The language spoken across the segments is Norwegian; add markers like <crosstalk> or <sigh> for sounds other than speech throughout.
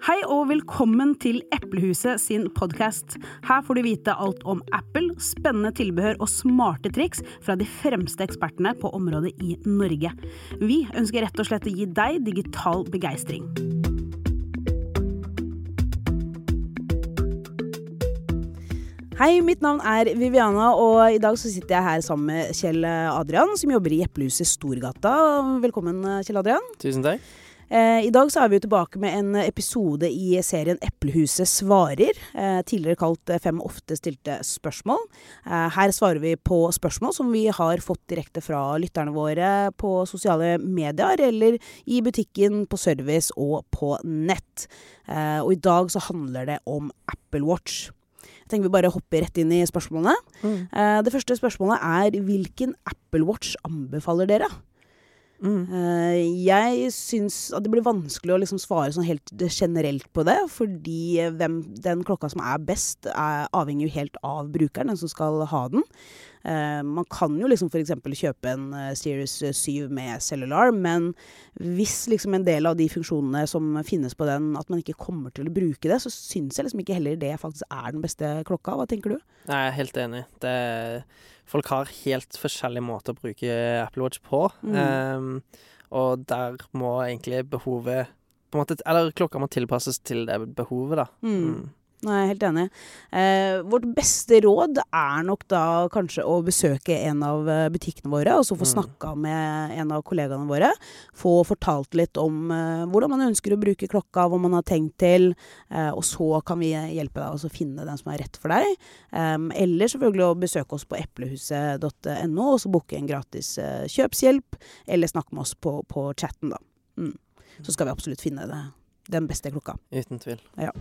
Hei og velkommen til Eplehuset sin podkast. Her får du vite alt om Apple, spennende tilbehør og smarte triks fra de fremste ekspertene på området i Norge. Vi ønsker rett og slett å gi deg digital begeistring. Hei, mitt navn er Viviana, og i dag så sitter jeg her sammen med Kjell Adrian, som jobber i Eplehuset Storgata. Velkommen, Kjell Adrian. Tusen takk. Eh, I dag så er vi jo tilbake med en episode i serien Eplehuset svarer, eh, tidligere kalt Fem ofte stilte spørsmål. Eh, her svarer vi på spørsmål som vi har fått direkte fra lytterne våre på sosiale medier, eller i butikken, på service og på nett. Eh, og i dag så handler det om Apple Watch. Jeg tenker vi bare hopper rett inn i spørsmålene. Mm. Eh, det første spørsmålet er hvilken Apple Watch anbefaler dere? Mm. Eh, jeg syns at det blir vanskelig å liksom svare sånn helt generelt på det, fordi hvem, den klokka som er best, er, avhenger jo helt av brukeren, den som skal ha den. Eh, man kan jo liksom f.eks. kjøpe en eh, Series 7 med cellular, men hvis liksom en del av de funksjonene som finnes på den, at man ikke kommer til å bruke det, så syns jeg liksom ikke heller det faktisk er den beste klokka. Hva tenker du? Jeg er helt enig. Det, folk har helt forskjellige måter å bruke Apple Watch på. Mm. Um, og der må egentlig behovet på en måte, Eller klokka må tilpasses til det behovet, da. Mm. Nei, jeg er helt enig. Eh, vårt beste råd er nok da kanskje å besøke en av eh, butikkene våre, og så få Mm. snakka med en av kollegaene våre. Få fortalt litt om eh, hvordan man ønsker å bruke klokka, hva man har tenkt til. Eh, og så kan vi hjelpe deg å finne den som er rett for deg. Eller selvfølgelig å besøke oss på eplehuset.no, og så booke en gratis eh, kjøpshjelp. Eller snakke med oss på, på chatten, da. Mm. Så skal vi absolutt finne det, den beste klokka. Uten tvil. Eh,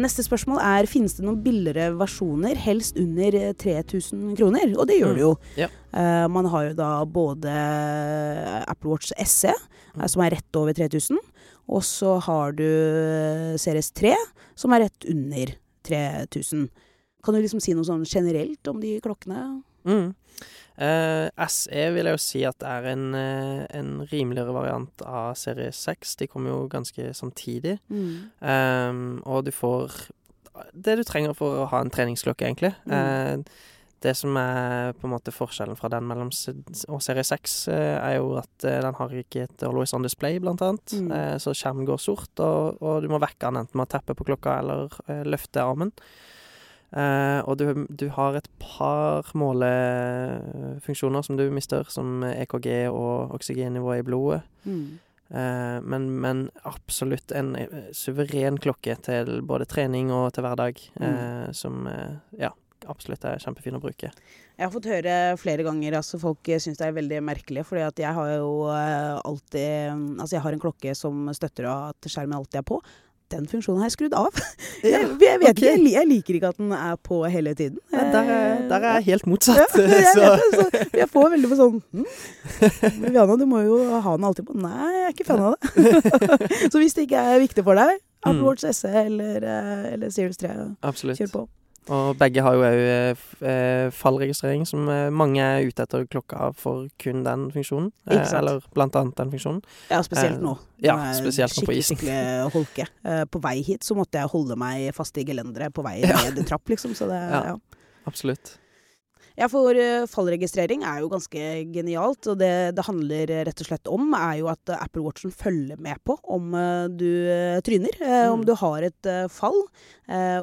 neste spørsmål er finnes det noen billigere versjoner, helst under eh, 3000 kroner. Og det gjør det jo. Ja. Eh, man har jo da både Apple Watch SE, eh, som er rett over 3000, og så har du eh, Series 3, som er rett under 3000. Kan du liksom si noe sånn generelt om de klokkene? Mm. Uh, SE vil jeg jo si at er en, uh, en rimeligere variant av serie 6. De kommer jo ganske samtidig. Ehm, og du får det du trenger for å ha en treningsklokke, egentlig. Mm. Uh, det som er på en måte forskjellen fra den mellom og serie 6, eh, er jo at eh, den har ikke et always on display, blant annet. Mm. Eh, så skjermen går sort, og, og du må vekke den enten med å teppe på klokka eller eh, løfte armen. Eh, og du, du har et par målefunksjoner som du mister, som EKG og oksygennivået i blodet. Mm. Eh, men, men absolutt en eh, suveren klokke til både trening og til hverdag, mm. som ja, absolutt er kjempefin å bruke. Jeg har fått høre flere ganger altså folk syns det er veldig merkelig, fordi at jeg har jo alltid Altså jeg har en klokke som støtter at skjermen alltid er på. Den funksjonen har jeg skrudd av. <laughs> jeg, jeg vet okay. ikke, jeg, liker ikke at den er på hele tiden. Ja, der, er, der er jeg helt Ja, motsatt. <laughs> jeg, så vet så jeg får veldig på sånn hm? Viviana, du må jo ha den alltid på. Nei, jeg er ikke fan av det. <laughs> så hvis det ikke er viktig for deg, Apple. Watch SE eller, eh, eller Series 3, absolutt. kjør på. Og begge har jo òg fallregistrering, som eh, mange er ute etter klokka for kun den funksjonen. Eh, eller blant annet den funksjonen. Ja, spesielt Eh, nå. ja, spesielt nå på isen. Skikkelig holke. Eh, på vei hit så måtte jeg holde meg fast i gelenderet på vei ned i trapp, liksom. Så det, Ja. ja. Absolutt. Ja, for eh, fallregistrering er jo ganske genialt, og det det handler eh, rett og slett om, er jo at eh, Apple Watchen følger med på om du tryner, Mm. om du har et fall.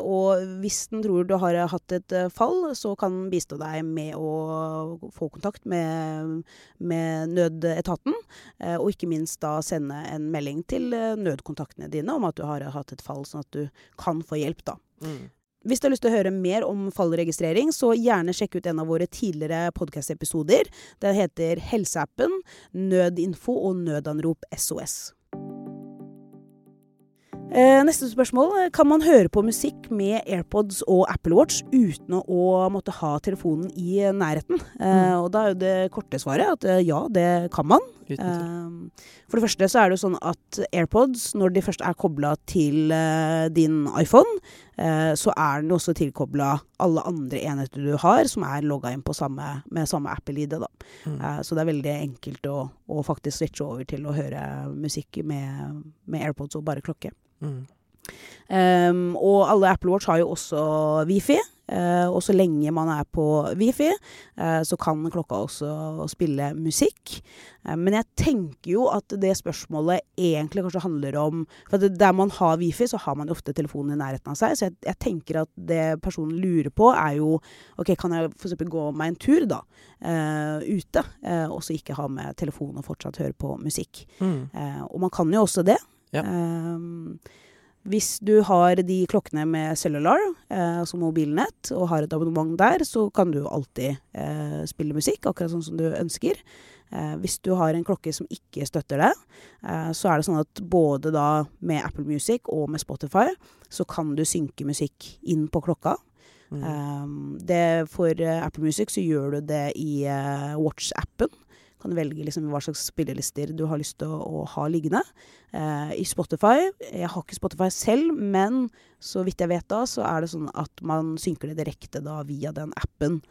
Og hvis den tror du har hatt et fall, så kan den bistå deg med å få kontakt med, med nødetaten, og ikke minst da sende en melding til nødkontaktene dine om at du har hatt et fall, sånn at du kan få hjelp, da. Mm. Hvis du har lyst til å høre mer om fallregistrering, så gjerne sjekk ut en av våre tidligere podkast-episoder. Den heter Helseappen, Nødinfo og Nødanrop SOS. Eh, neste spørsmål. Kan man høre på musikk med AirPods og Apple Watch uten å, måtte ha telefonen i nærheten? Mm. og da er jo det korte svaret at eh, ja, det kan man. Eh, for det første så er det jo sånn at AirPods, når de først er kobla til eh, din iPhone, eh, så er den også tilkobla alle andre enheter du har, som er logga inn samme, med samme Apple-ID. Mm. Eh, så det er veldig enkelt å, å, faktisk switche over til å høre musikk med, med AirPods og bare klokke. Mm. Um, og alle Apple Watch har jo også Wifi. Uh, og så lenge man er på Wifi, uh, så kan klokka også spille musikk. Uh, men jeg tenker jo at det spørsmålet egentlig kanskje handler om For der man har Wifi, så har man ofte telefonen i nærheten av seg. Så jeg, jeg tenker at det personen lurer på, er jo OK, kan jeg f.eks. gå meg en tur, da? ute. og så ikke ha med telefonen og fortsatt høre på musikk. Mm. og man kan jo også det. Ja. Um, hvis du har de klokkene med cellular, eh, altså mobilnett, og har et abonnement der, så kan du alltid eh, spille musikk, akkurat sånn som du ønsker. Eh, hvis du har en klokke som ikke støtter det, eh, så er det sånn at både da med Apple Music og med Spotify, så kan du synke musikk inn på klokka. Mm. Eh, det, for eh, Apple Music så gjør du det i Watch-appen kan velge liksom hva slags spillelister du har lyst til å, å ha liggende. Eh, I Spotify Jeg har ikke Spotify selv, men så vidt jeg vet da, så er det sånn at man synker det direkte da via den appen.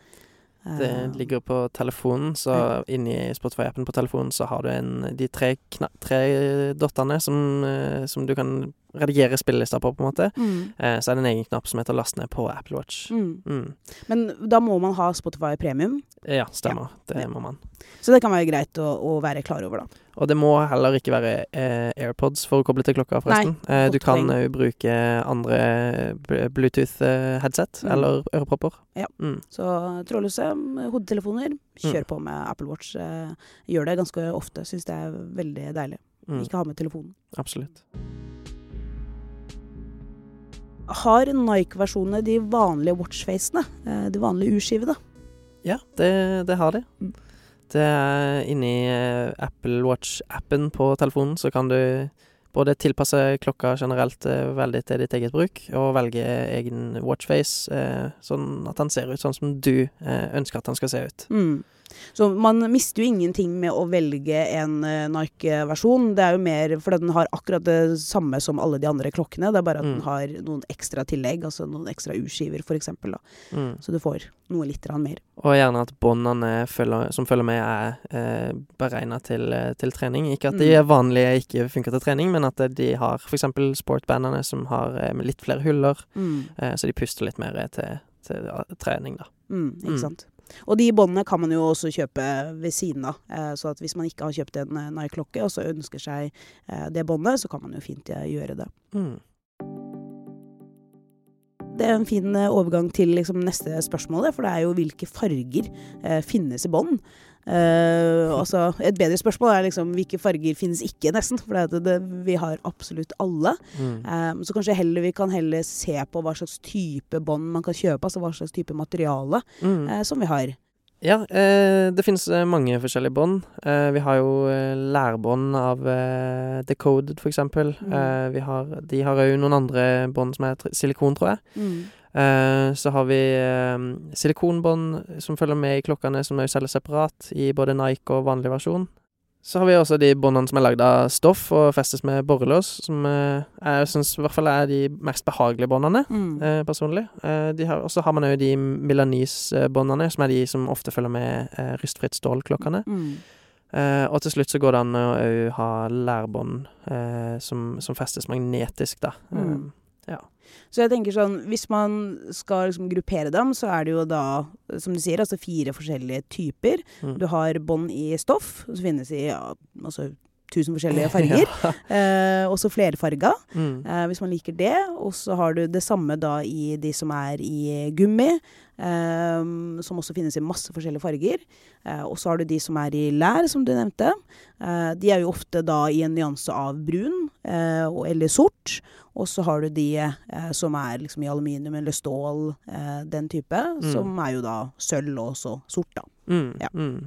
Det eh, ligger på telefonen, så ja. inni Spotify-appen på telefonen så har du en, de tre, tre dottene som, eh, som, du kan redigere spillelister på, på en måte. Mm. Eh, så er det en egen knapp som heter 'last ned' på Apple Watch. Mm. Mm. Men da må man ha Spotify premium? Ja, stemmer. Ja. Det må man. Så det kan være greit å, å være klar over, da. Og det må heller ikke være eh, AirPods for å koble til klokka, forresten. Nei, eh, du kan òg bruke andre Bluetooth-headset mm. eller ørepropper. Ja. Mm. Så trådløse hodetelefoner, kjør mm. på med Apple Watch. Eh, gjør det ganske ofte. Syns det er veldig deilig. Mm. Ikke ha med telefonen. Absolutt. Har Nike-versjonene de vanlige watchfacene? Eh, de vanlige urskivene? Ja, det, det har de. Mm. Det er inni eh, Apple Watch-appen på telefonen, så kan du både tilpasse klokka generelt eh, veldig til ditt eget bruk, og velge egen watchface, sånn at den ser ut sånn som du ønsker at den skal se ut. Mm. Så man mister jo ingenting med å velge en uh, Nike-versjon. Det er jo mer For den har akkurat det samme som alle de andre klokkene. Det er bare at mm. den har noen ekstra tillegg, altså noen ekstra urskiver f.eks. Mm. Så du får noe litt mer. Og gjerne at båndene som følger med, er eh, beregna til, eh, til, trening. Ikke at de mm. vanlige ikke funker til trening, men at de har f.eks. sportbandene som har eh, litt flere huller, mm. eh, så de puster litt mer til, til trening, da. Mm, ikke mm. sant. Og de båndene kan man jo også kjøpe ved siden av. Eh, så at hvis man ikke har kjøpt en eh, Nike-klokke og så ønsker seg eh, det båndet, så kan man jo fint gjøre det. Mm. Det er en fin overgang til liksom, neste spørsmål, for det er jo hvilke farger finnes i bånd. Uh, altså, et bedre spørsmål er liksom hvilke farger finnes ikke, nesten. For det, det, vi har absolutt alle. Mm. Um, så kanskje heller vi kan heller se på hva slags type bånd man kan kjøpe. Altså hva slags type materiale mm. uh, som vi har. Ja, uh, det finnes mange forskjellige bånd. Vi har jo lærbånd av Decoded, for eksempel. Mm. de har òg noen andre bånd som er silikon, tror jeg. Uh, så har vi uh, silikonbånd som følger med i klokkene, som også selges separat i både Nike og vanlig versjon. Så har vi også de båndene som er lagd av stoff og festes med borrelås, som uh, jeg syns i hvert fall er de mest behagelige båndene, mm. personlig. og så har man òg de Milanese-båndene, som er de som ofte følger med rystfritt stål-klokkene. Mm. og til slutt så går det an å òg ha lærbånd som, som, festes magnetisk, da. Mm. Ja. Så jeg tenker sånn, hvis man skal liksom gruppere dem, så er det jo da, som du sier, altså fire forskjellige typer. Mm. Du har bånd i stoff, som finnes i ja, altså tusen forskjellige <laughs> farger. ja. eh, også flerfarga, mm. eh, hvis man liker det. Og så har du det samme da i de som er i gummi, eh, som også finnes i masse forskjellige farger. Eh, og så har du de som er i lær, som du nevnte. Eh, de er jo ofte da i en nyanse av brun eller sort. Og så har du de som er liksom i aluminium eller stål, den type. Mm. Som er jo da sølv og også sort, da. Mm. Ja. Mm.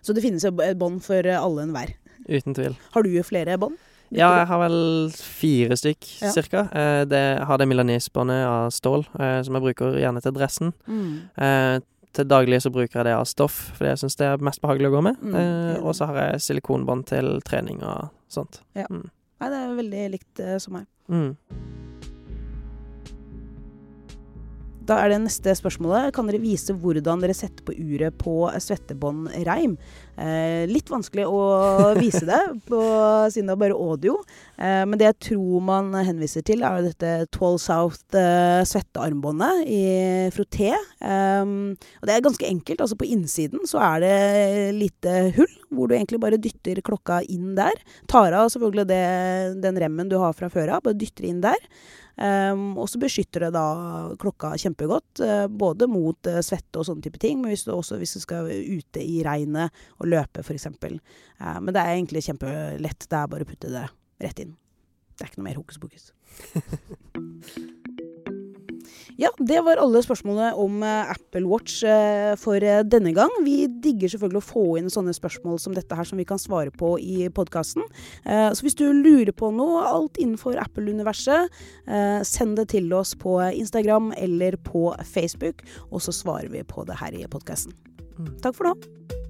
Så det finnes et bånd for alle enhver. Uten tvil. Har du flere bånd? Ja, jeg har vel fire stykk, ja. cirka. Eh, det, har det Milanese-båndet av stål, eh, som jeg bruker gjerne til dressen. Mm. Eh, til daglig så bruker jeg det av stoff, fordi jeg syns det er mest behagelig å gå med. Mm. Eh, og så har jeg silikonbånd til trening og sånt. Ja. Mm. Nei, det er veldig likt uh, som meg. Mm. Da er det neste spørsmålet. Kan dere vise hvordan dere setter på uret på svettebånd-reim? Eh, litt vanskelig å vise det, på, siden det er bare audio. Eh, men det jeg tror man henviser til, er dette Twall South eh, svettearmbåndet i frotté. Um, og det er ganske enkelt. Altså på innsiden så er det lite hull, hvor du egentlig bare dytter klokka inn der. Tar av selvfølgelig det, den remmen du har fra før av, bare dytter inn der. Um, og så beskytter det da klokka kjempegodt, uh, både mot uh, svette og sånne type ting, men hvis du også hvis du skal ute i regnet og løpe, f.eks. Uh, men det er egentlig kjempelett. Det er bare å putte det rett inn. Det er ikke noe mer hokus pokus. <laughs> Ja, det var alle spørsmålene om eh, Apple Watch eh, for eh, denne gang. Vi digger selvfølgelig å få inn sånne spørsmål som dette her som vi kan svare på i podkasten. Så hvis du lurer på noe, alt innenfor Apple-universet, send det til oss på Instagram eller på Facebook, og så svarer vi på det her i podkasten. Mm. Takk for nå.